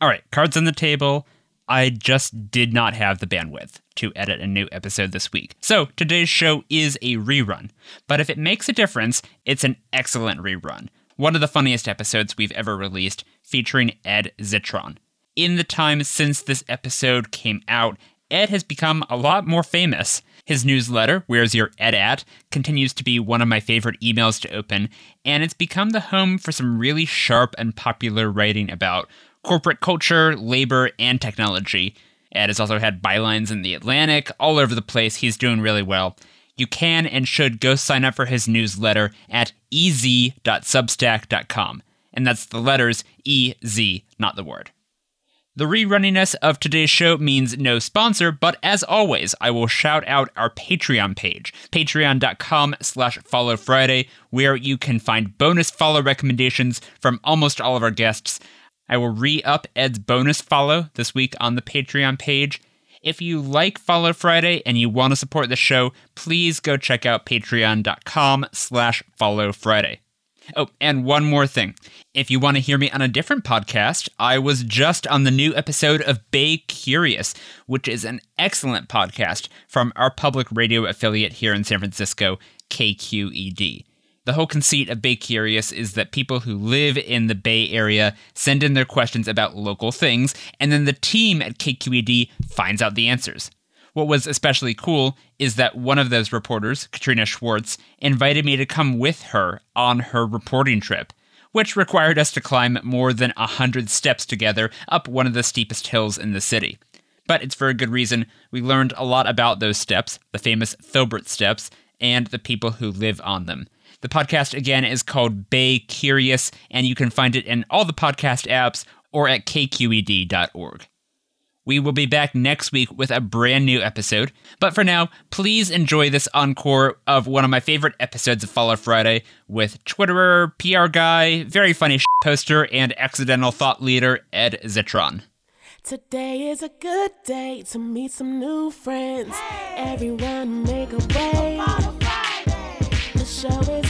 All right, cards on the table. I just did not have the bandwidth to edit a new episode this week. So today's show is a rerun. But if it makes a difference, it's an excellent rerun. One of the funniest episodes we've ever released, featuring Ed Zitron. In the time since this episode came out, Ed has become a lot more famous. His newsletter, Where's Your Ed At, continues to be one of my favorite emails to open, and it's become the home for some really sharp and popular writing about corporate culture, labor, and technology. Ed has also had bylines in The Atlantic, all over the place. He's doing really well. You can and should go sign up for his newsletter at ez.substack.com. And that's the letters E Z, not the word. The rerunniness of today's show means no sponsor, but as always, I will shout out our Patreon page, patreon.com slash follow Friday, where you can find bonus follow recommendations from almost all of our guests, I will re up Ed's bonus follow this week on the Patreon page. If you like Follow Friday and you want to support the show, please go check out patreon.com slash follow Friday. Oh, and one more thing. If you want to hear me on a different podcast, I was just on the new episode of Bay Curious, which is an excellent podcast from our public radio affiliate here in San Francisco, KQED. The whole conceit of Bay Curious is that people who live in the Bay Area send in their questions about local things, and then the team at KQED finds out the answers. What was especially cool is that one of those reporters, Katrina Schwartz, invited me to come with her on her reporting trip, which required us to climb more than a hundred steps together up one of the steepest hills in the city. But it's for a good reason. We learned a lot about those steps, the famous Filbert steps, and the people who live on them. The podcast, again, is called Bay Curious, and you can find it in all the podcast apps or at kqed.org. We will be back next week with a brand new episode. But for now, please enjoy this encore of one of my favorite episodes of Follow Friday with Twitterer, PR guy, very funny poster, and accidental thought leader Ed Zitron. Today is a good day to meet some new friends. Everyone make a way The show is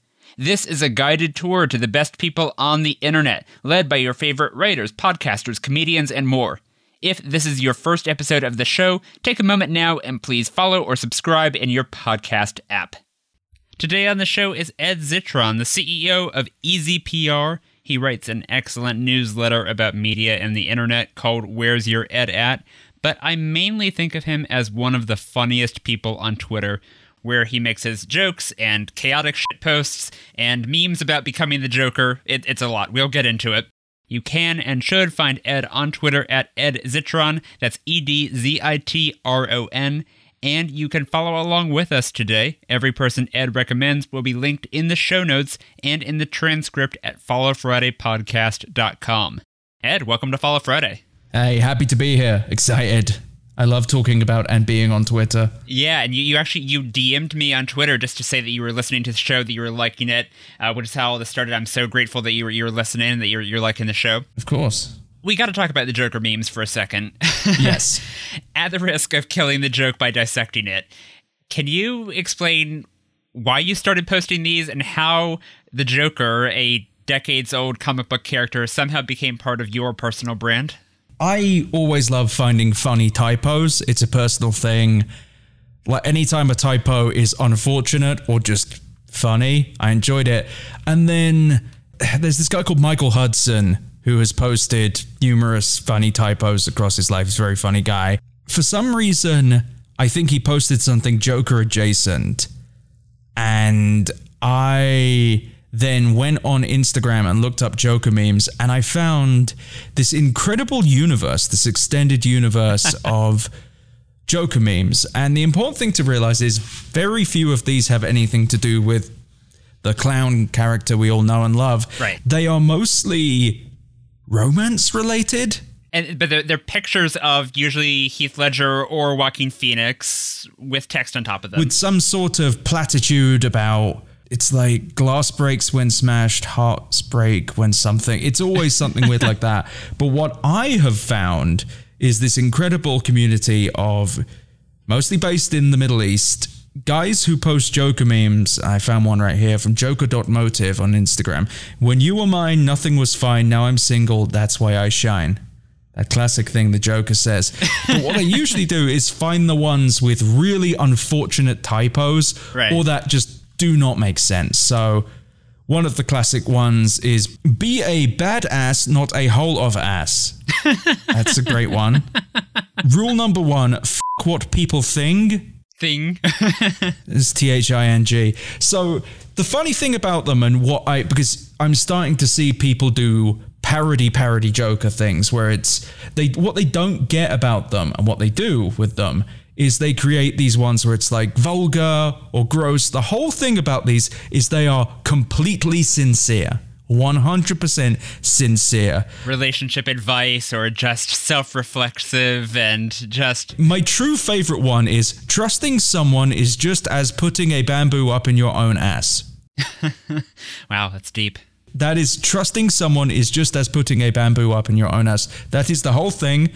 This is a guided tour to the best people on the internet, led by your favorite writers, podcasters, comedians, and more. If this is your first episode of the show, take a moment now and please follow or subscribe in your podcast app. Today on the show is Ed Zitron, the CEO of EZPR. He writes an excellent newsletter about media and the internet called Where's Your Ed At? but I mainly think of him as one of the funniest people on Twitter, where he makes his jokes and chaotic shit posts and memes about becoming the Joker. It, it's a lot. We'll get into it. You can and should find Ed on Twitter at Ed Zitron. That's E D Z I T R O N. And you can follow along with us today. Every person Ed recommends will be linked in the show notes and in the transcript at followfridaypodcast.com. Ed, welcome to Follow Friday. Hey, happy to be here. Excited. I love talking about and being on Twitter. Yeah, and you, you actually you DM'd me on Twitter just to say that you were listening to the show, that you were liking it, uh, which is how all this started. I'm so grateful that you were you were listening, and that you're you're liking the show. Of course. We got to talk about the Joker memes for a second. Yes. At the risk of killing the joke by dissecting it, can you explain why you started posting these and how the Joker, a decades old comic book character, somehow became part of your personal brand? I always love finding funny typos. It's a personal thing. Like anytime a typo is unfortunate or just funny, I enjoyed it. And then there's this guy called Michael Hudson who has posted numerous funny typos across his life. He's a very funny guy. For some reason, I think he posted something Joker adjacent. And I then went on Instagram and looked up Joker memes, and I found this incredible universe, this extended universe of Joker memes. And the important thing to realize is very few of these have anything to do with the clown character we all know and love. Right. They are mostly romance related. And but they're, they're pictures of usually Heath Ledger or Joaquin Phoenix with text on top of them. with some sort of platitude about it's like glass breaks when smashed, hearts break when something. It's always something weird like that. But what I have found is this incredible community of mostly based in the Middle East guys who post Joker memes. I found one right here from Joker.motive on Instagram. When you were mine, nothing was fine. Now I'm single. That's why I shine. That classic thing the Joker says. But what I usually do is find the ones with really unfortunate typos Right. or that just do not make sense. So one of the classic ones is be a badass, not a whole of ass. That's a great one. Rule number one, f what people think. thing. It's T H I N G. So the funny thing about them and what I because I'm starting to see people do parody parody Joker things where it's they what they don't get about them and what they do with them is they create these ones where it's like vulgar or gross. The whole thing about these is they are completely sincere. 100% sincere. Relationship advice or just self reflexive and just. My true favorite one is trusting someone is just as putting a bamboo up in your own ass. Wow, that's deep. That is trusting someone is just as putting a bamboo up in your own ass. That is the whole thing.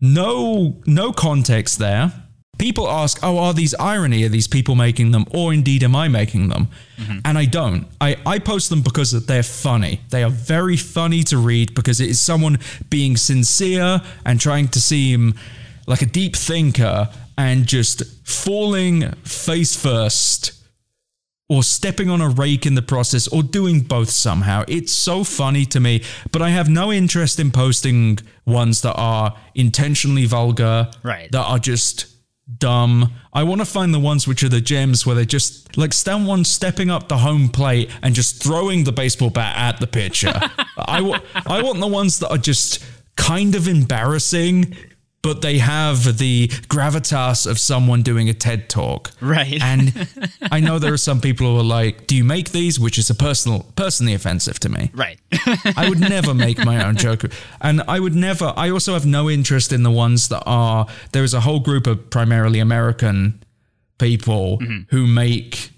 No no context there. People ask, "Oh, are these irony? Are these people making them or indeed am I making them?" Mm-hmm. And I don't. I I post them because they're funny. They are very funny to read because it is someone being sincere and trying to seem like a deep thinker and just falling face first or stepping on a rake in the process or doing both somehow. It's so funny to me, but I have no interest in posting ones that are intentionally vulgar, Right. that are just dumb. I want to find the ones which are the gems where they're just like stand one stepping up the home plate and just throwing the baseball bat at the pitcher. I, wa- I want the ones that are just kind of embarrassing. But they have the gravitas of someone doing a TED talk. Right. And I know there are some people who are like, "Do you make these?" Which is a personal, personally offensive to me. Right. I would never make my own Joker, and I would never. I also have no interest in the ones that are. There is a whole group of primarily American people mm-hmm. who make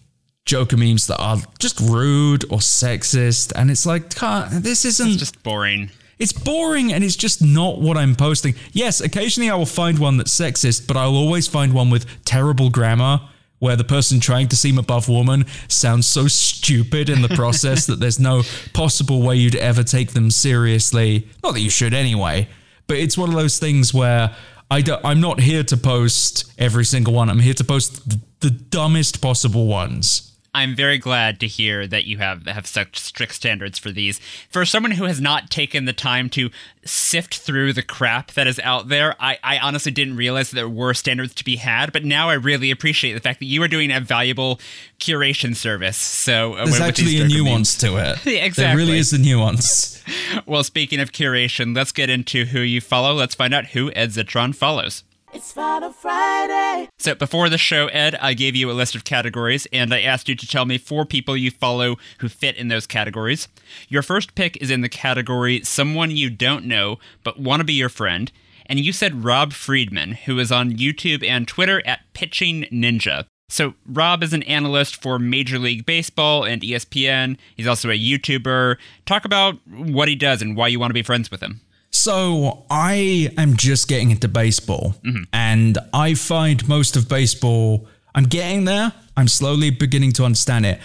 Joker memes that are just rude or sexist, and it's like, this isn't just boring. It's boring and it's just not what I'm posting. Yes, occasionally I will find one that's sexist, but I'll always find one with terrible grammar where the person trying to seem above woman sounds so stupid in the process that there's no possible way you'd ever take them seriously. Not that you should anyway, but it's one of those things where I don't, I'm not here to post every single one. I'm here to post the, the dumbest possible ones. I'm very glad to hear that you have have such strict standards for these. For someone who has not taken the time to sift through the crap that is out there, I, I honestly didn't realize that there were standards to be had. But now I really appreciate the fact that you are doing a valuable curation service. So uh, There's actually a nuance to it. There Exactly. really is a nuance. Well, speaking of curation, let's get into who you follow. Let's find out who Ed Zitron follows. It's Follow Friday. So before the show, Ed, I gave you a list of categories, and I asked you to tell me four people you follow who fit in those categories. Your first pick is in the category someone you don't know but want to be your friend, and you said Rob Friedman, who is on YouTube and Twitter at Pitching Ninja. So Rob is an analyst for Major League Baseball and ESPN. He's also a YouTuber. Talk about what he does and why you want to be friends with him. So I am just getting into baseball, mm-hmm. and I find most of baseball. I'm getting there. I'm slowly beginning to understand it,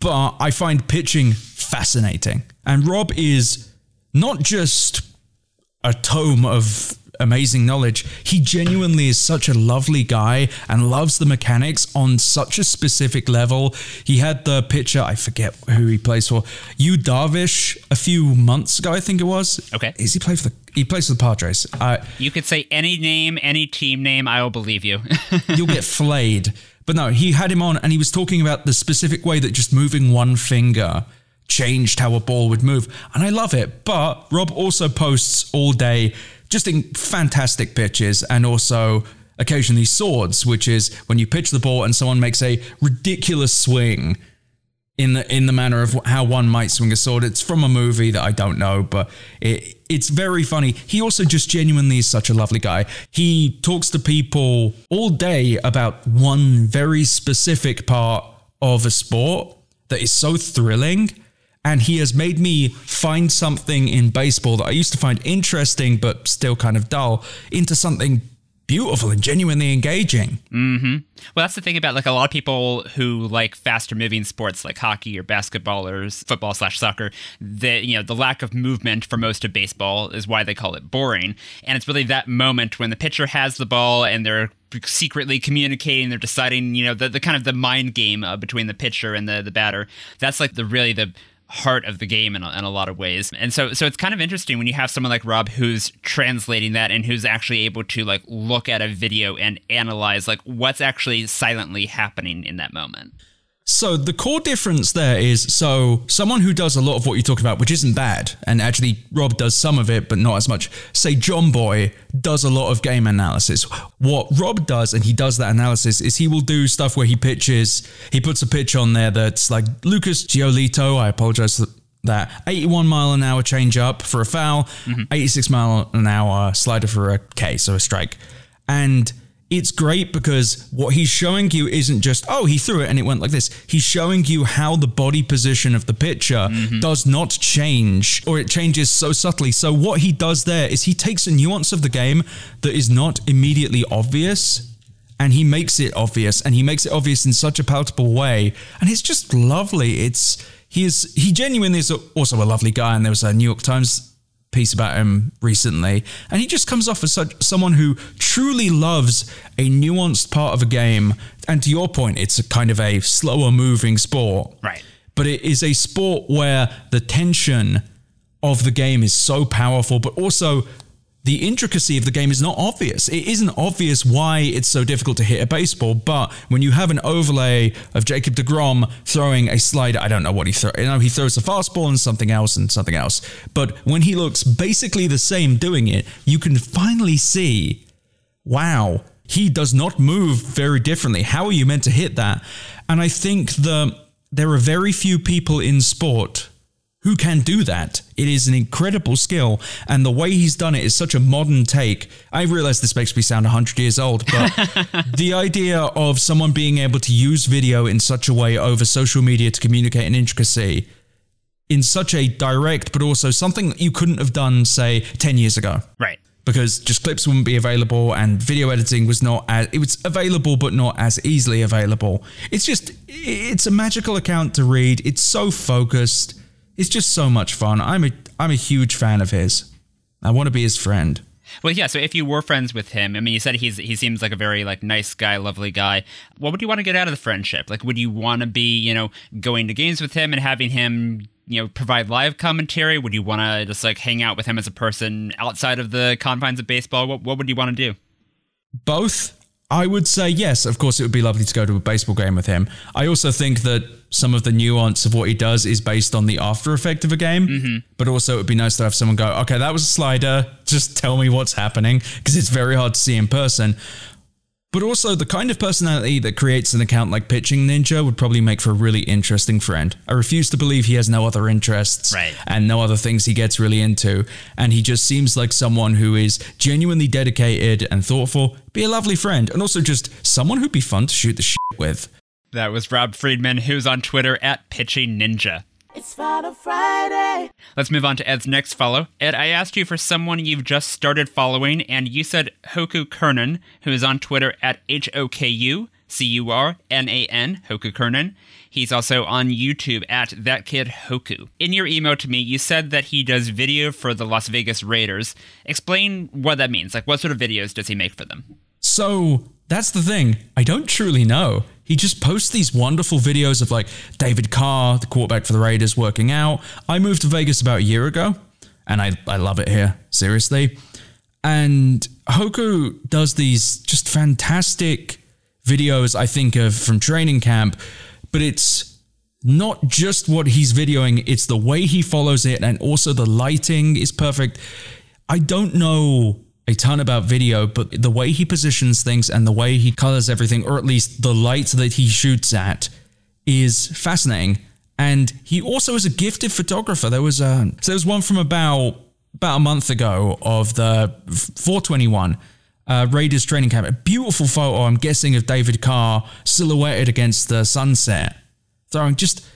but I find pitching fascinating. And Rob is not just a tome of amazing knowledge. He genuinely is such a lovely guy and loves the mechanics on such a specific level. He had the pitcher, I forget who he plays for, Yu Darvish a few months ago, I think it was. Okay. Is he play for the he plays for the Padres. Uh, You could say any name, any team name, I will believe you. you'll get flayed. But no, he had him on and he was talking about the specific way that just moving one finger changed how a ball would move. And I love it. But Rob also posts all day just in fantastic pitches and also occasionally swords, which is when you pitch the ball and someone makes a ridiculous swing in the in the manner of how one might swing a sword. It's from a movie that I don't know, but it, it's very funny. He also just genuinely is such a lovely guy. He talks to people all day about one very specific part of a sport that is so thrilling. And he has made me find something in baseball that I used to find interesting but still kind of dull into something beautiful and genuinely engaging. Mm-hmm. Well, that's the thing about like a lot of people who like faster moving sports like hockey or basketball or football slash soccer. The you know the lack of movement for most of baseball is why they call it boring. And it's really that moment when the pitcher has the ball and they're secretly communicating they're deciding you know the, the kind of the mind game uh, between the pitcher and the the batter that's like the really the heart of the game in a, in a lot of ways. And so so it's kind of interesting when you have someone like Rob who's translating that and who's actually able to like look at a video and analyze like what's actually silently happening in that moment. So the core difference there is so someone who does a lot of what you talk about, which isn't bad, and actually Rob does some of it, but not as much. Say Jomboy does a lot of game analysis. What Rob does, and he does that analysis, is he will do stuff where he pitches, he puts a pitch on there that's like Lucas Giolito. I apologize for that 81 mile an hour change up for a foul, mm-hmm. 86 mile an hour slider for a K, so a strike, and it's great because what he's showing you isn't just, oh, he threw it and it went like this. He's showing you how the body position of the pitcher mm-hmm. does not change or it changes so subtly. So, what he does there is he takes a nuance of the game that is not immediately obvious and he makes it obvious and he makes it obvious in such a palatable way. And it's just lovely. It's, he is, he genuinely is also a lovely guy. And there was a New York Times piece about him recently, and he just comes off as such someone who truly loves a nuanced part of a game. And to your point, it's a kind of a slower moving sport, right? But it is a sport where the tension of the game is so powerful, but also the intricacy of the game is not obvious. It isn't obvious why it's so difficult to hit a baseball, but when you have an overlay of Jacob DeGrom throwing a slider, I don't know what he throws. You know, he throws a fastball and something else and something else. But when he looks basically the same doing it, you can finally see, wow, he does not move very differently. How are you meant to hit that? And I think that there are very few people in sport who can do that. It is an incredible skill, and the way he's done it is such a modern take. I realize this makes me sound 100 years old, but the idea of someone being able to use video in such a way over social media to communicate an intricacy in such a direct, but also something that you couldn't have done, say, 10 years ago. Right. Because just clips wouldn't be available and video editing was not as, it was available, but not as easily available. It's just, it's a magical account to read. It's so focused it's just so much fun. I'm a I'm a huge fan of his. I want to be his friend. Well, yeah. So if you were friends with him, I mean, you said he's he seems like a very like nice guy, lovely guy. What would you want to get out of the friendship? Like, would you want to be, you know, going to games with him and having him, you know, provide live commentary? Would you want to just like hang out with him as a person outside of the confines of baseball? What what would you want to do? Both. I would say yes. Of course, it would be lovely to go to a baseball game with him. I also think that some of the nuance of what he does is based on the after effect of a game. Mm-hmm. But also, it would be nice to have someone go, okay, that was a slider. Just tell me what's happening because it's very hard to see in person. But also, the kind of personality that creates an account like Pitching Ninja would probably make for a really interesting friend. I refuse to believe he has no other interests right. and no other things he gets really into. And he just seems like someone who is genuinely dedicated and thoughtful, be a lovely friend, and also just someone who'd be fun to shoot the shit with. That was Rob Friedman, who's on Twitter at Pitching Ninja. It's Follow Friday. Let's move on to Ed's next follow. Ed, I asked you for someone you've just started following, and you said Hoku Curnan, who is on Twitter at H O K U C U R N A N, Hoku Curnan. He's also on YouTube at That Kid Hoku. In your email to me, you said that he does video for the Las Vegas Raiders. Explain what that means. Like, what sort of videos does he make for them? So that's the thing. I don't truly know. He just posts these wonderful videos of like David Carr, the quarterback for the Raiders, working out. I moved to Vegas about a year ago, and I, I love it here, seriously. And Hoku does these just fantastic videos, I think, of from training camp, but it's not just what he's videoing, it's the way he follows it, and also the lighting is perfect. I don't know a ton about video, but the way he positions things and the way he colors everything, or at least the light that he shoots at, is fascinating. And he also is a gifted photographer. There was a so there was one from about about a month ago of the 421 uh, Raiders training camp. A beautiful photo, I'm guessing, of David Carr silhouetted against the sunset, throwing just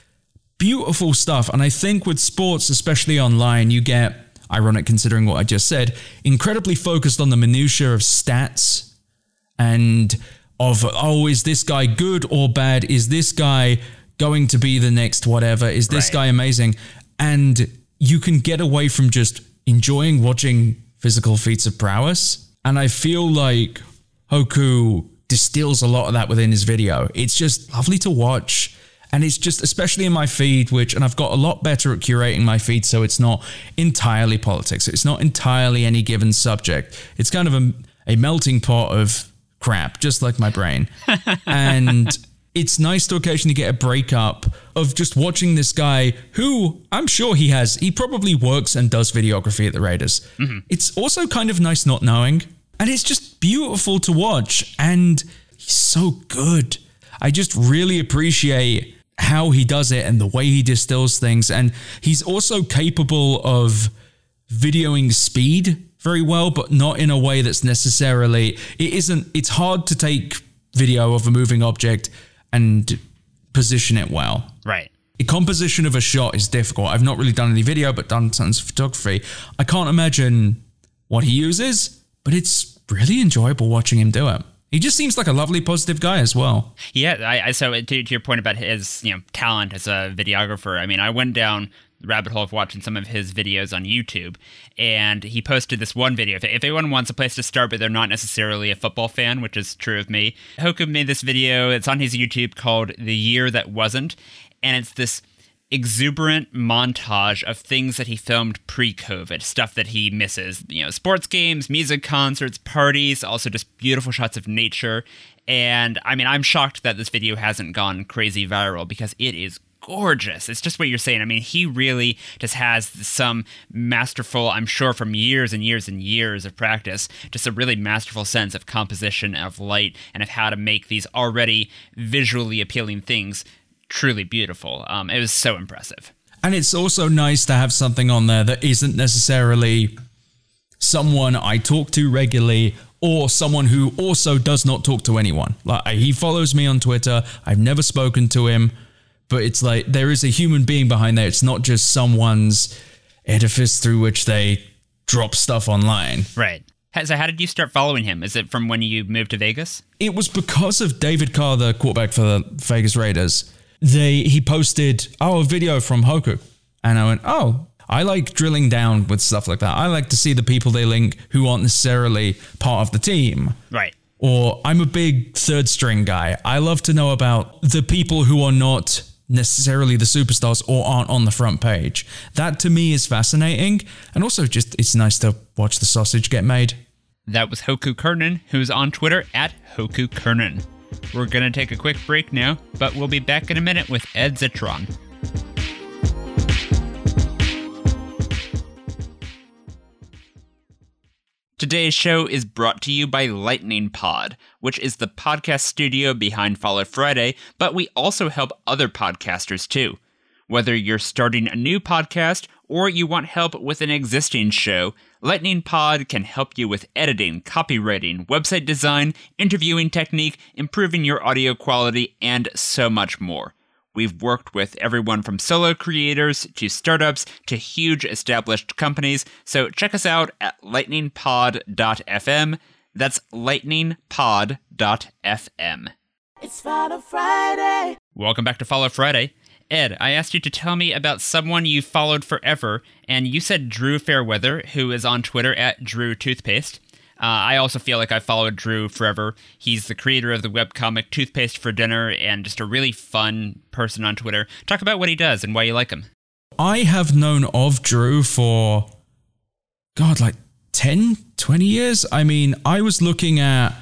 beautiful stuff. And I think with sports, especially online, you get ironic considering what I just said, incredibly focused on the minutiae of stats and of, oh, is this guy good or bad? Is this guy going to be the next whatever? Is this Right. guy amazing? And you can get away from just enjoying watching physical feats of prowess. And I feel like Hoku distills a lot of that within his video. It's just lovely to watch. And it's just, especially in my feed, which, and I've got a lot better at curating my feed so it's not entirely politics. It's not entirely any given subject. It's kind of a, a melting pot of crap, just like my brain. and it's nice to occasionally get a breakup of just watching this guy who I'm sure he has, he probably works and does videography at the Raiders. Mm-hmm. It's also kind of nice not knowing. And it's just beautiful to watch. And he's so good. I just really appreciate how he does it and the way he distills things. And he's also capable of videoing speed very well, but not in a way that's necessarily it isn't it's hard to take video of a moving object and position it well. Right. The composition of a shot is difficult. I've not really done any video, but done tons of photography. I can't imagine what he uses, but it's really enjoyable watching him do it. He just seems like a lovely, positive guy as well. Yeah, I, I so to, to your point about his you know talent as a videographer, I mean, I went down rabbit hole of watching some of his videos on YouTube, and he posted this one video. If, if anyone wants a place to start, but they're not necessarily a football fan, which is true of me, Hoku made this video. It's on his YouTube called "The Year That Wasn't," and it's this exuberant montage of things that he filmed pre-COVID, stuff that he misses, you know, sports games, music concerts, parties, also just beautiful shots of nature. And I mean, I'm shocked that this video hasn't gone crazy viral because it is gorgeous. It's just what you're saying. I mean, he really just has some masterful, I'm sure from years and years and years of practice, just a really masterful sense of composition, of light, and of how to make these already visually appealing things truly beautiful. Um, it was so impressive. And it's also nice to have something on there that isn't necessarily someone I talk to regularly or someone who also does not talk to anyone. Like he follows me on Twitter. I've never spoken to him, but it's like there is a human being behind there. It's not just someone's edifice through which they drop stuff online. Right. So, how did you start following him? Is it from when you moved to Vegas? It was because of David Carr, the quarterback for the Vegas Raiders. They he posted oh a video from Hoku, and I went oh I like drilling down with stuff like that. I like to see the people they link who aren't necessarily part of the team. Right. Or I'm a big third string guy. I love to know about the people who are not necessarily the superstars or aren't on the front page. That to me is fascinating. And also just it's nice to watch the sausage get made. That was Hoku Curnan, who's on Twitter at Hoku Curnan. We're going to take a quick break now, but we'll be back in a minute with Ed Zitron. Today's show is brought to you by Lightning Pod, which is the podcast studio behind Follow Friday, but we also help other podcasters too. Whether you're starting a new podcast or you want help with an existing show, Lightning Pod can help you with editing, copywriting, website design, interviewing technique, improving your audio quality, and so much more. We've worked with everyone from solo creators to startups to huge established companies, so check us out at lightningpod.fm. That's lightningpod.fm. It's Follow Friday. Welcome back to Follow Friday. Ed, I asked you to tell me about someone you followed forever, and you said Drew Fairweather, who is on Twitter at Drew Toothpaste. Uh, I also feel like I followed Drew forever. He's the creator of the webcomic Toothpaste for Dinner and just a really fun person on Twitter. Talk about what he does and why you like him. I have known of Drew for, God, like 10, 20 years. I mean, I was looking at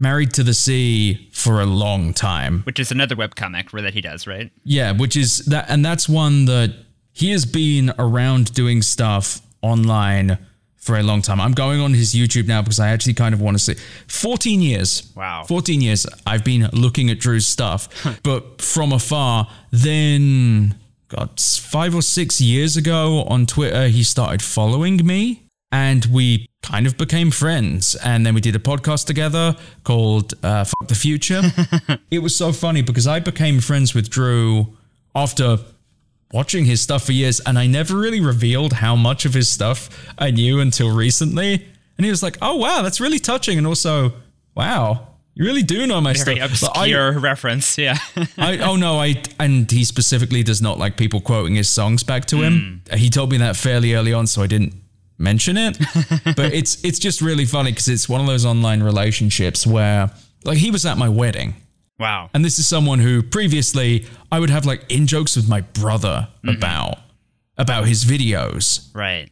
Married to the Sea for a long time. Which is another webcomic where that he does, right? Yeah, which is that, and that's one that he has been around doing stuff online for a long time. I'm going on his YouTube now because I actually kind of want to see 14 years. Wow. 14 years I've been looking at Drew's stuff, but from afar. Then God, five or six years ago on Twitter, he started following me and we kind of became friends. And then we did a podcast together called uh, Fuck the Future. it was so funny because I became friends with Drew after watching his stuff for years and I never really revealed how much of his stuff I knew until recently. And he was like, oh, wow, that's really touching. And also, wow, you really do know my Very stuff. But I- obscure reference. Yeah. I, oh no, I and he specifically does not like people quoting his songs back to him. He told me that fairly early on, so I didn't mention it. but it's it's just really funny because it's one of those online relationships where like he was at my wedding. wow. And this is someone who previously I would have like in jokes with my brother mm-hmm. about about his videos. Right.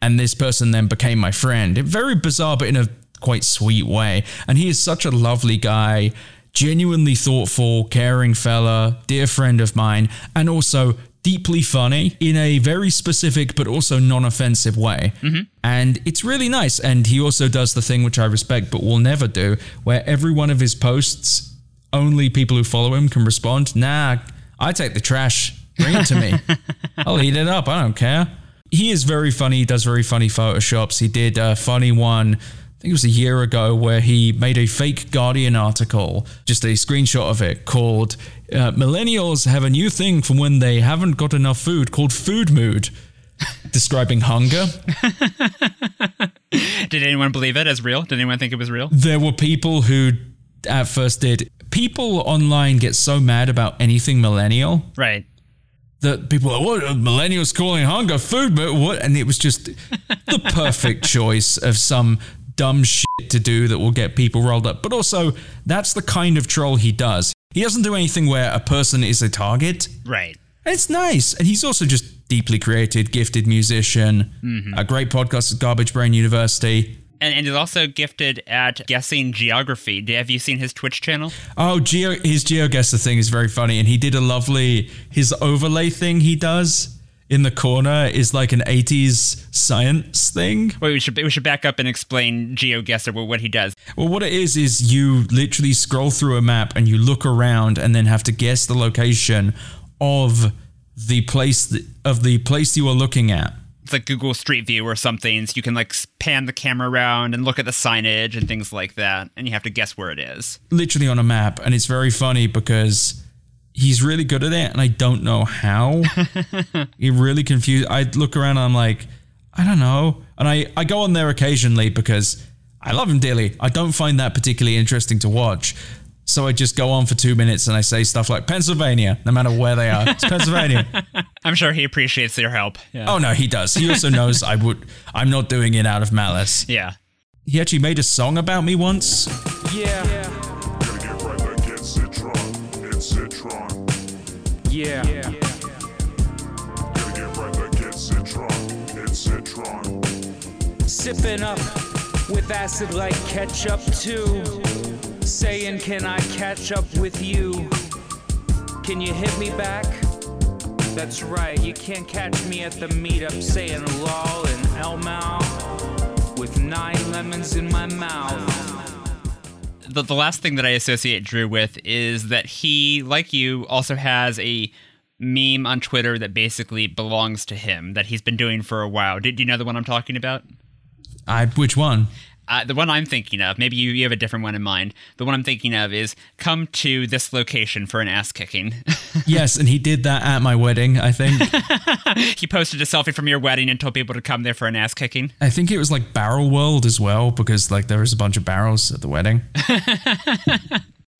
And this person then became my friend. Very bizarre, but in a quite sweet way. And he is such a lovely guy, genuinely thoughtful, caring fella, dear friend of mine, and also deeply funny in a very specific but also non-offensive way. Mm-hmm. And it's really nice. And he also does the thing which I respect but will never do, where every one of his posts, only people who follow him can respond. Nah, I take the trash. Bring it to me. I'll eat it up. I don't care. He is very funny. He does very funny photoshops. He did a funny one. Think it was a year ago where he made a fake Guardian article, just a screenshot of it, called uh, "Millennials have a new thing from when they haven't got enough food called food mood," describing hunger. Did anyone believe it as real? Did anyone think it was real? There were people who at first did. People online get so mad about anything millennial Right. that people are what millennials calling hunger food but what and it was just the perfect choice of some dumb shit to do that will get people rolled up. But also that's the kind of troll he does. He doesn't do anything where a person is a target. Right. and it's nice. And he's also just deeply created gifted musician mm-hmm. a great podcast at garbage brain university. And, and he's also gifted at guessing geography. Have you seen his Twitch channel? Oh, geo his GeoGuessr thing is very funny, and he did a lovely his overlay thing he does in the corner is like an 80s science thing. Wait, we should we should back up and explain GeoGuessr what what he does. Well, what it is is you literally scroll through a map and you look around and then have to guess the location of the place of the place you are looking at. It's like Google Street View or something. So you can like pan the camera around and look at the signage and things like that, and you have to guess where it is. literally on a map and it's very funny because he's really good at it and I don't know how. he really confused I look around and I'm like, I don't know. And I, I go on there occasionally because I love him dearly. I don't find that particularly interesting to watch. So I just go on for two minutes and I say stuff like Pennsylvania, no matter where they are. It's Pennsylvania. I'm sure he appreciates your help. Yeah. oh no, he does. He also knows I would I'm not doing it out of malice. Yeah. He actually made a song about me once. Yeah, yeah, Zitron. Sipping up with acid like ketchup too. Saying, can I catch up with you? Can you hit me back? That's right, you can't catch me at the meetup saying lol and elmow with nine lemons in my mouth. The, the last thing that I associate Drew with is that he, like you, also has a meme on Twitter that basically belongs to him that he's been doing for a while. Did you know the one I'm talking about? I which one? Uh, the one I'm thinking of, maybe you, you have a different one in mind. The one I'm thinking of is come to this location for an ass kicking. Yes, and he did that at my wedding, I think. he posted a selfie from your wedding and told people to come there for an ass kicking. I think it was like Barrel World as well, because like there was a bunch of barrels at the wedding.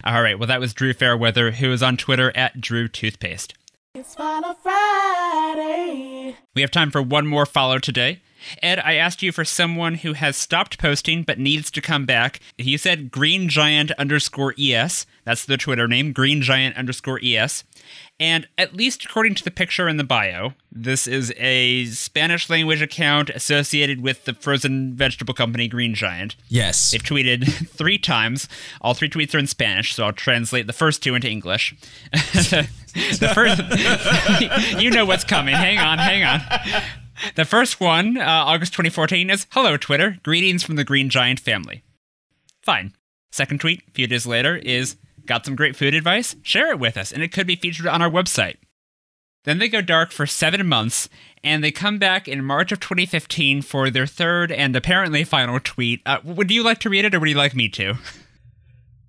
All right, well, that was Drew Fairweather, who is on Twitter at Drew Toothpaste. It's Follow Friday. We have time for one more follow today. Ed, I asked you for someone who has stopped posting but needs to come back. You said Green Giant underscore ES. That's the Twitter name, Green Giant underscore ES. And at least according to the picture in the bio, this is a Spanish language account associated with the frozen vegetable company Green Giant. Yes. They've tweeted three times. All three tweets are in Spanish, so I'll translate the first two into English. the first, you know what's coming. Hang on, hang on. The first one, uh, August 2014, is Hello, Twitter. Greetings from the Green Giant family. Fine. Second tweet, a few days later, is Got some great food advice? Share it with us, and it could be featured on our website. Then they go dark for seven months, and they come back in March of 2015 for their third and apparently final tweet. Uh, would you like to read it, or would you like me to?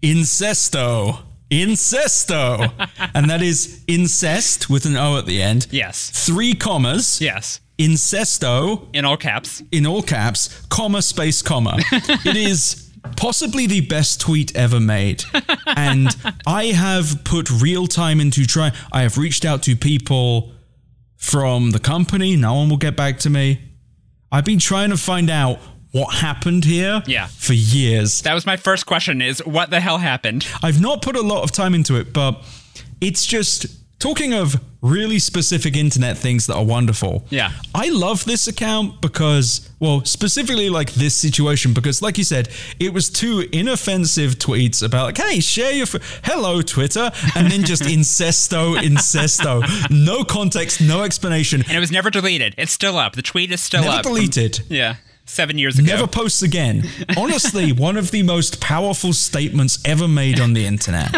Incesto. Incesto. and that is incest with an O at the end. Yes. Three commas. Yes. Incesto In all caps. in all caps, comma, space, comma. it is possibly the best tweet ever made. And I have put real time into trying. I have reached out to people from the company. No one will get back to me. I've been trying to find out what happened here Yeah. for years. That was my first question: is what the hell happened? I've not put a lot of time into it, but it's just talking of really specific internet things that are wonderful. Yeah. I love this account because, well, specifically like this situation, because like you said, it was two inoffensive tweets about like, hey, share your, f- hello, Twitter, and then just incesto, incesto. No context, no explanation. And it was never deleted. It's still up. The tweet is still up. Never up. deleted. Yeah, seven years ago. Never posts again. Honestly, one of the most powerful statements ever made on the internet.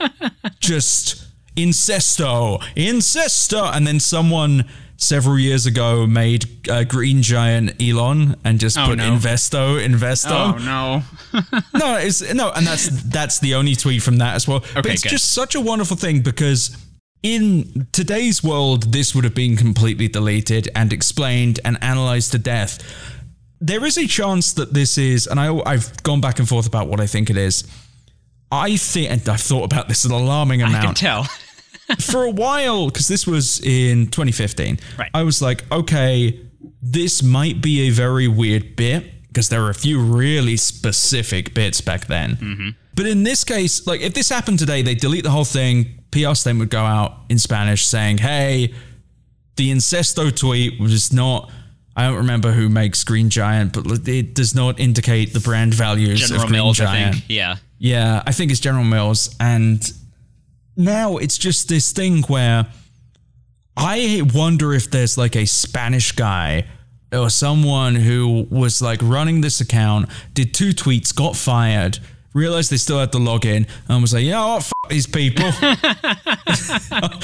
Just incesto, incesto, and then someone several years ago made uh, Green Giant Elon and just Oh, put no. investo, investo. Oh no. No, it's no, and that's that's the only tweet from that as well. Okay, but it's good. just such a wonderful thing because in today's world, this would have been completely deleted and explained and analyzed to death. There is a chance that this is, and I, I've gone back and forth about what I think it is. I think, and I've thought about this an alarming amount. I can tell. For a while, because this was in 2015, Right. I was like, okay, this might be a very weird bit because there were a few really specific bits back then. Mm-hmm. But in this case, like if this happened today, they delete the whole thing. PR statement would go out in Spanish saying, hey, the incesto tweet was not. I don't remember who makes Green Giant, but it does not indicate the brand values General of Green Mills, Giant. Yeah. Yeah, I think it's General Mills. And now it's just this thing where I wonder if there's like a Spanish guy or someone who was like running this account, did two tweets, got fired, realized they still had to log in and was like, you know what, f- these people.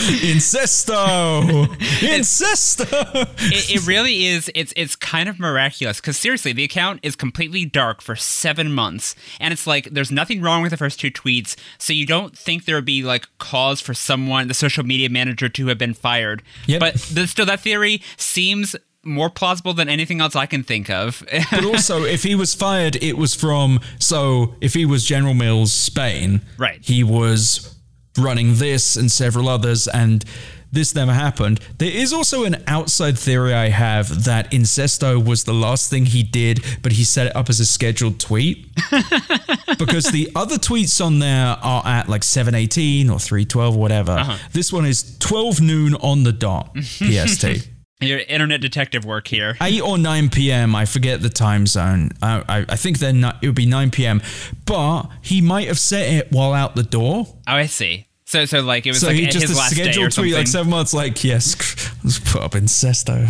Incesto! Incesto! it, it really is it's it's kind of miraculous because seriously the account is completely dark for seven months and it's like there's nothing wrong with the first two tweets so you don't think there would be like cause for someone the social media manager to have been fired Yep. but the, still that theory seems more plausible than anything else i can think of but also, if he was fired, it was from. So, if he was General Mills Spain, Right. he was running this and several others, and this never happened. There is also an outside theory I have that Incesto was the last thing he did, but he set it up as a scheduled tweet. because the other tweets on there are at like 718 or 312 or whatever. Uh-huh. This one is 12 noon on the dot, PST. your internet detective work here 8 or 9 p.m. I forget the time zone. I, I, I think then it would be 9 p.m. But he might have set it while out the door. oh i see so so like it was So like he his just a last day or scheduled something like seven months. Like yes, let's put up incesto.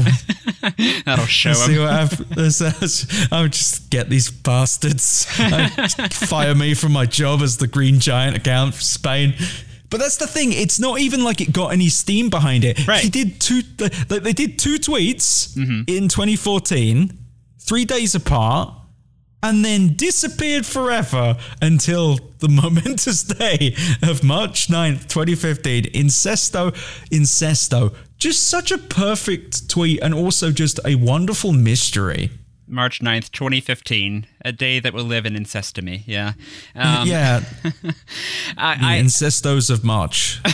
that'll show See him what happens. I'll just get these bastards. Fire me from my job as the Green Giant account for Spain. But that's the thing. It's not even like it got any steam behind it. Right. He did two. They, they did two tweets Mm-hmm. in 2014, three days apart, and then disappeared forever until the momentous day of March 9th, 2015. Incesto, incesto. Just such a perfect tweet, and also just a wonderful mystery. March 9th 2015 a day that will live in incestomy yeah um, yeah, I, the I, incestos of March.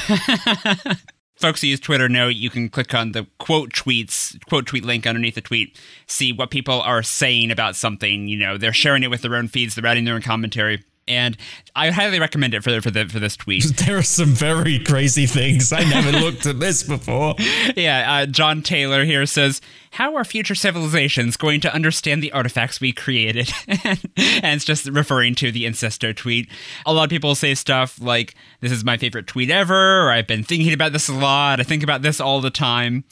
folks who use Twitter know you can click on the quote tweets, quote tweet link underneath the tweet, see what people are saying about something. You know, they're sharing it with their own feeds, they're adding their own commentary. And I highly recommend it for, for, the, for this tweet. there are some very crazy things. I never looked at this before. yeah, uh, John Taylor here says, How are future civilizations going to understand the artifacts we created? and it's just referring to the Incesto tweet. A lot of people say stuff like, This is my favorite tweet ever, or I've been thinking about this a lot, I think about this all the time.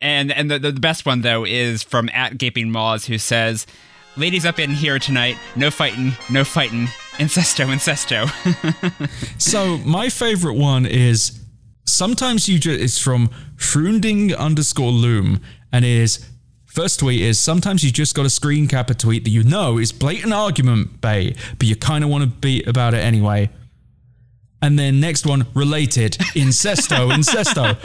And and the, the best one, though, is from at Gaping Maws, who says, Ladies up in here tonight, no fighting, no fighting, incesto, incesto. So my favorite one is sometimes you just it's from Frunding underscore loom and it is first tweet is sometimes you just got to screen cap a tweet that you know is blatant argument bait, but you kind of want to beat about it anyway. And then next one, related, incesto, incesto.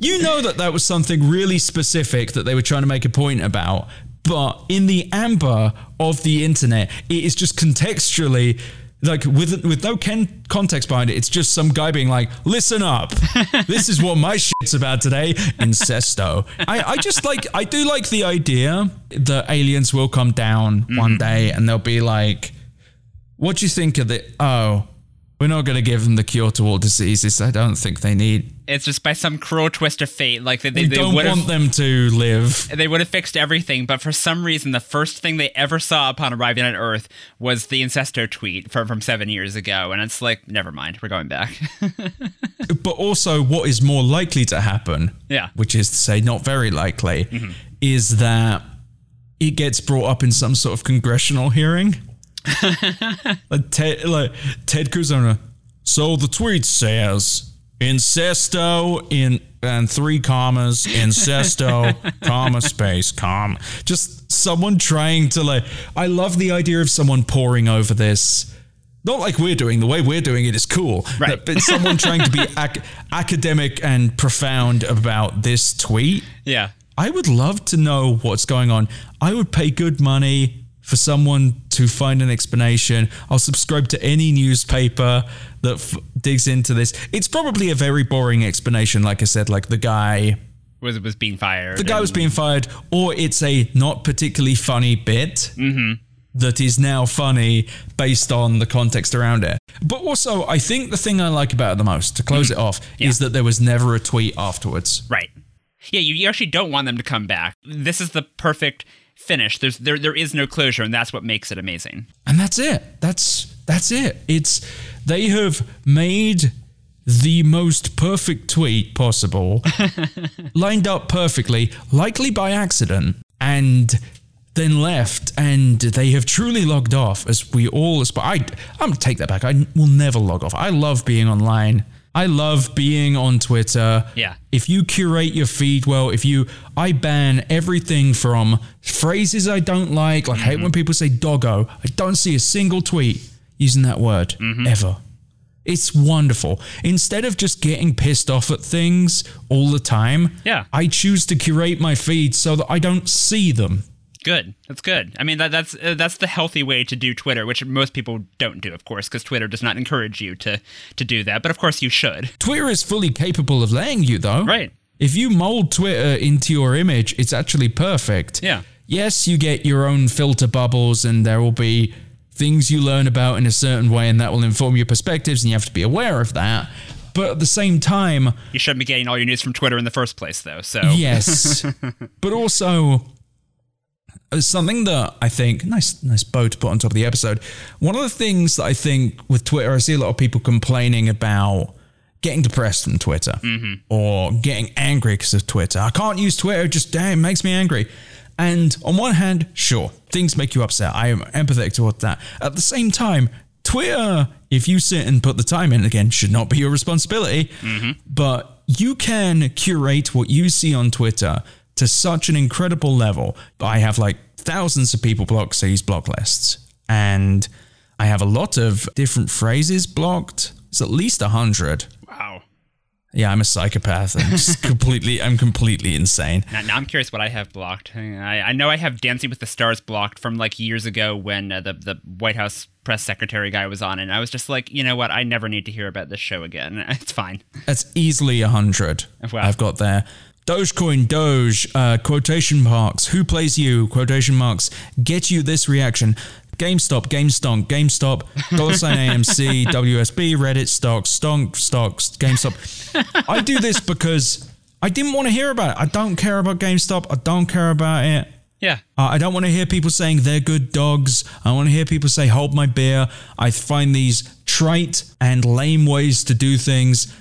You know that that was something really specific that they were trying to make a point about, but in the amber of the internet, it is just contextually like with with no ken- context behind it. It's just some guy being like, "Listen up, this is what my shit's about today." Incesto. I I just like I do like the idea that aliens will come down one mm-hmm. day and they'll be like, "What do you think of the?" Oh, we're not going to give them the cure to all diseases. I don't think they need. It's just by some cruel twist of fate. Like they, they, We they don't want them to live. they would have fixed everything, but for some reason, the first thing they ever saw upon arriving on Earth was the Incesto tweet from from seven years ago, and it's like, never mind, we're going back. But also, what is more likely to happen, Yeah. which is to say, not very likely, mm-hmm. is that it gets brought up in some sort of congressional hearing. like Ted, like Ted Cruz on a. So the tweet says incesto in and three commas incesto comma space comma. Just someone trying to like. I love the idea of someone poring over this. Not like we're doing. The way we're doing it is cool. Right. But, but someone trying to be ac- academic and profound about this tweet. yeah, I would love to know what's going on. I would pay good money for someone to find an explanation. I'll subscribe to any newspaper that f- digs into this. It's probably a very boring explanation, like I said, like the guy. was was being fired. The guy was being fired, or it's a not particularly funny bit mm-hmm. that is now funny based on the context around it. But also, I think the thing I like about it the most, to close mm. it off, is that there was never a tweet afterwards. Right. Yeah, you, you actually don't want them to come back. This is the perfect finish. There's there there is no closure, and that's what makes it amazing. and that's it. That's that's it. It's they have made the most perfect tweet possible lined up perfectly likely by accident and then left and they have truly logged off as we all aspire. I, i'm gonna take that back. I will never log off. I love being online i love being on twitter Yeah. if you curate your feed well, if you, I ban everything from phrases I don't like, like I hate when mm-hmm. people say doggo. I don't see a single tweet using that word mm-hmm. ever. It's wonderful. Instead of just getting pissed off at things all the time, Yeah. I choose to curate my feed so that I don't see them. Good. That's good. I mean, that, that's uh, that's the healthy way to do Twitter, which most people don't do, of course, because Twitter does not encourage you to to do that. But of course, you should. Twitter is fully capable of laying you, though. Right. If you mold Twitter into your image, it's actually perfect. Yeah. Yes, you get your own filter bubbles, and there will be things you learn about in a certain way, and that will inform your perspectives, and you have to be aware of that. But at the same time, You shouldn't be getting all your news from Twitter in the first place, though. So yes, but also Uh, something that I think nice, nice bow to put on top of the episode. One of the things that I think with Twitter, I see a lot of people complaining about getting depressed on Twitter mm-hmm. or getting angry because of Twitter. I can't use Twitter; it just damn makes me angry. And on one hand, sure, things make you upset. I am empathetic towards that. At the same time, Twitter, if you sit and put the time in, again, should not be your responsibility. Mm-hmm. But you can curate what you see on Twitter to such an incredible level. I have like thousands of people block use block lists. And I have a lot of different phrases blocked. It's at least a hundred. wow. Yeah, I'm a psychopath. I'm just completely, I'm completely insane. Now, now I'm curious what I have blocked. I, I know I have Dancing with the Stars blocked from like years ago when uh, the the White House press secretary guy was on, and I was just like, you know what? I never need to hear about this show again. It's fine. That's easily a hundred. Wow. I've got there. Dogecoin, Doge, uh, quotation marks. Who plays you? Quotation marks. Get you this reaction. GameStop, GameStonk, GameStop, dollar sign AMC, WSB, Reddit, stocks, stonk, stocks, GameStop. I do this because I didn't want to hear about it. I don't care about GameStop. I don't care about it. Yeah. Uh, I don't want to hear people saying they're good dogs. I want to hear people say, hold my beer. I find these trite and lame ways to do things.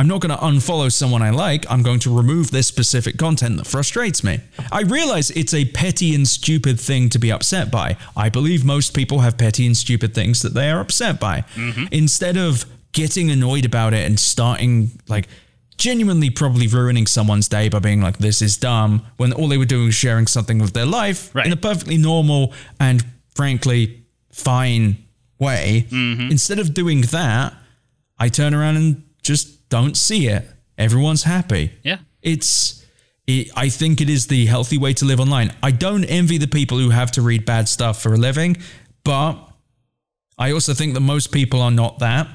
I'm not going to unfollow someone I like. I'm going to remove this specific content that frustrates me. I realize it's a petty and stupid thing to be upset by. I believe most people have petty and stupid things that they are upset by. Mm-hmm. Instead of getting annoyed about it and starting like genuinely probably ruining someone's day by being like, this is dumb, when all they were doing was sharing something of their life Right. in a perfectly normal and frankly fine way. Mm-hmm. Instead of doing that, I turn around and just don't see it. Everyone's happy. Yeah. It's, it, I think it is the healthy way to live online. I don't envy the people who have to read bad stuff for a living, but I also think that most people are not that.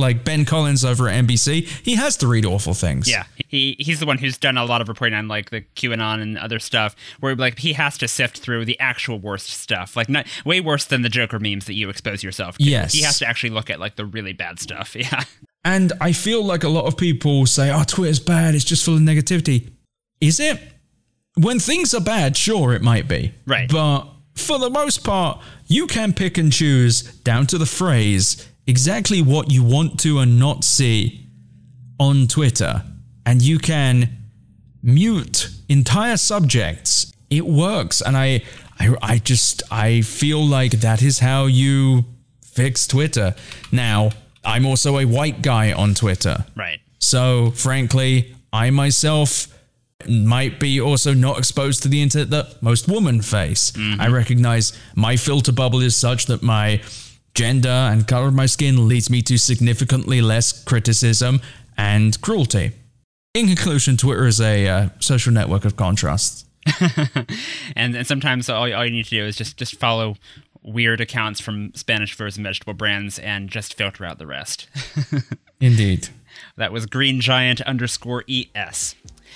Like Ben Collins over at NBC, he has to read awful things. Yeah, he he's the one who's done a lot of reporting on like the QAnon and other stuff, where like he has to sift through the actual worst stuff, like not way worse than the Joker memes that you expose yourself to. Yes. he has to actually look at like the really bad stuff. Yeah, And I feel like a lot of people say, oh, Twitter's bad, it's just full of negativity. Is it? When things are bad, sure, it might be. Right. But for the most part, you can pick and choose down to the phrase exactly what you want to and not see on Twitter. And you can mute entire subjects. It works. And I, I, I just, I feel like that is how you fix Twitter. Now, I'm also a white guy on Twitter. right. So, frankly, I myself might be also not exposed to the internet that most women face. Mm-hmm. I recognize my filter bubble is such that my gender and color of my skin leads me to significantly less criticism and cruelty. In conclusion, Twitter is a uh, social network of contrasts. And and sometimes all, all you need to do is just just follow weird accounts from Spanish fruits and vegetable brands and just filter out the rest. Indeed. That was Green Giant underscore ES.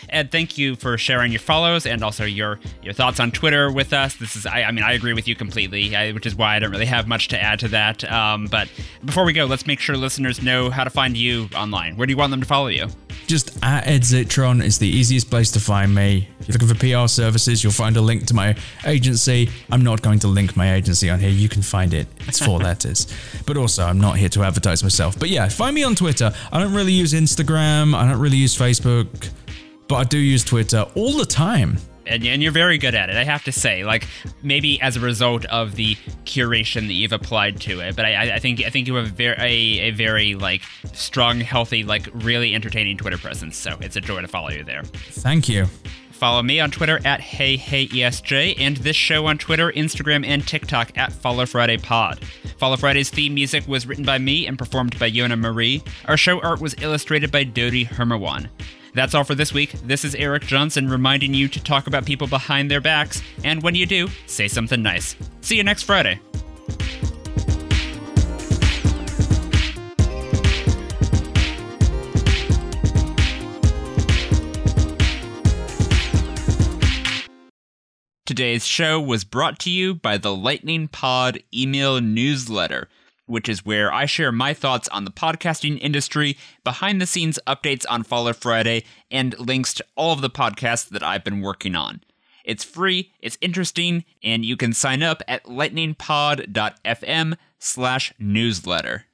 Ed, thank you for sharing your follows and also your your thoughts on Twitter with us. This is, I, I mean, I agree with you completely, I, which is why I don't really have much to add to that. Um, but before we go, let's make sure listeners know how to find you online. Where do you want them to follow you? Just at Ed Zitron is the easiest place to find me. If you're looking for PR services, you'll find a link to my agency. I'm not going to link my agency on here. You can find it. It's four letters. But also, I'm not here to advertise myself. But yeah, find me on Twitter. I don't really use Instagram. I don't really use Facebook. But I do use Twitter all the time. and, and you're very good at it. I have to say, like maybe as a result of the curation that you've applied to it, but I, I- think I think you have a very a, a very like strong, healthy, like really entertaining Twitter presence. So it's a joy to follow you there. Thank you. Follow me on Twitter at hey hey HeyHeyESJ and this show on Twitter, Instagram, and TikTok at Follow Friday Pod. Follow Friday's theme music was written by me and performed by Yona Marie. Our show art was illustrated by Dodi Hermawan. That's all for this week. This is Eric Johnson reminding you to talk about people behind their backs, and when you do, say something nice. See you next Friday. Today's show was brought to you by the Lightning Pod email newsletter, which is where I share my thoughts on the podcasting industry, behind the scenes updates on Follow Friday, and links to all of the podcasts that I've been working on. It's free, it's interesting, and you can sign up at lightningpod.fm slash newsletter.